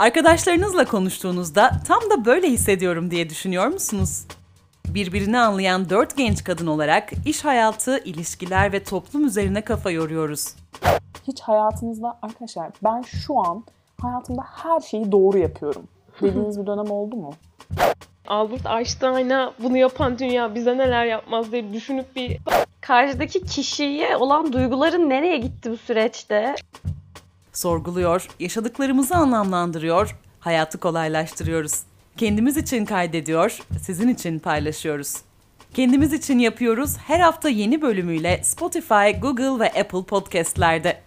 Arkadaşlarınızla konuştuğunuzda tam da böyle hissediyorum diye düşünüyor musunuz? Birbirini anlayan dört genç kadın olarak iş hayatı, ilişkiler ve toplum üzerine kafa yoruyoruz. Hiç hayatınızda arkadaşlar ben şu an hayatımda her şeyi doğru yapıyorum dediğiniz bir dönem oldu mu? Albert Einstein'a bunu yapan dünya bize neler yapmaz diye düşünüp bir Karşıdaki kişiye olan duyguların nereye gitti bu süreçte? Sorguluyor, yaşadıklarımızı anlamlandırıyor, hayatı kolaylaştırıyoruz. Kendimiz için kaydediyor, sizin için paylaşıyoruz. Kendimiz için yapıyoruz her hafta yeni bölümüyle Spotify, Google ve Apple Podcast'lerde.